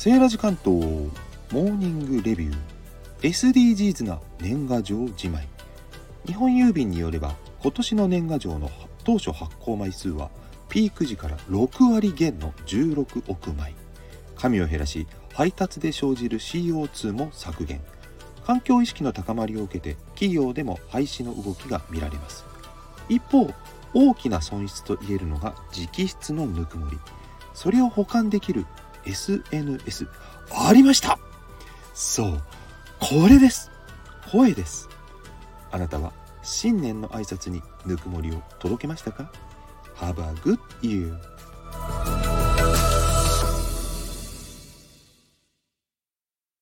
セーラジ関東モーニングレビュー。SDGs な年賀状じまい。日本郵便によれば今年の年賀状の当初発行枚数はピーク時から6割減の16億枚。紙を減らし配達で生じる CO2 も削減。環境意識の高まりを受けて企業でも廃止の動きが見られます。一方大きな損失と言えるのが直筆のぬくもり。それを保管できる SNS ありました。そう。これです。声です。あなたは新年の挨拶にぬくもりを届けましたか？Have a good year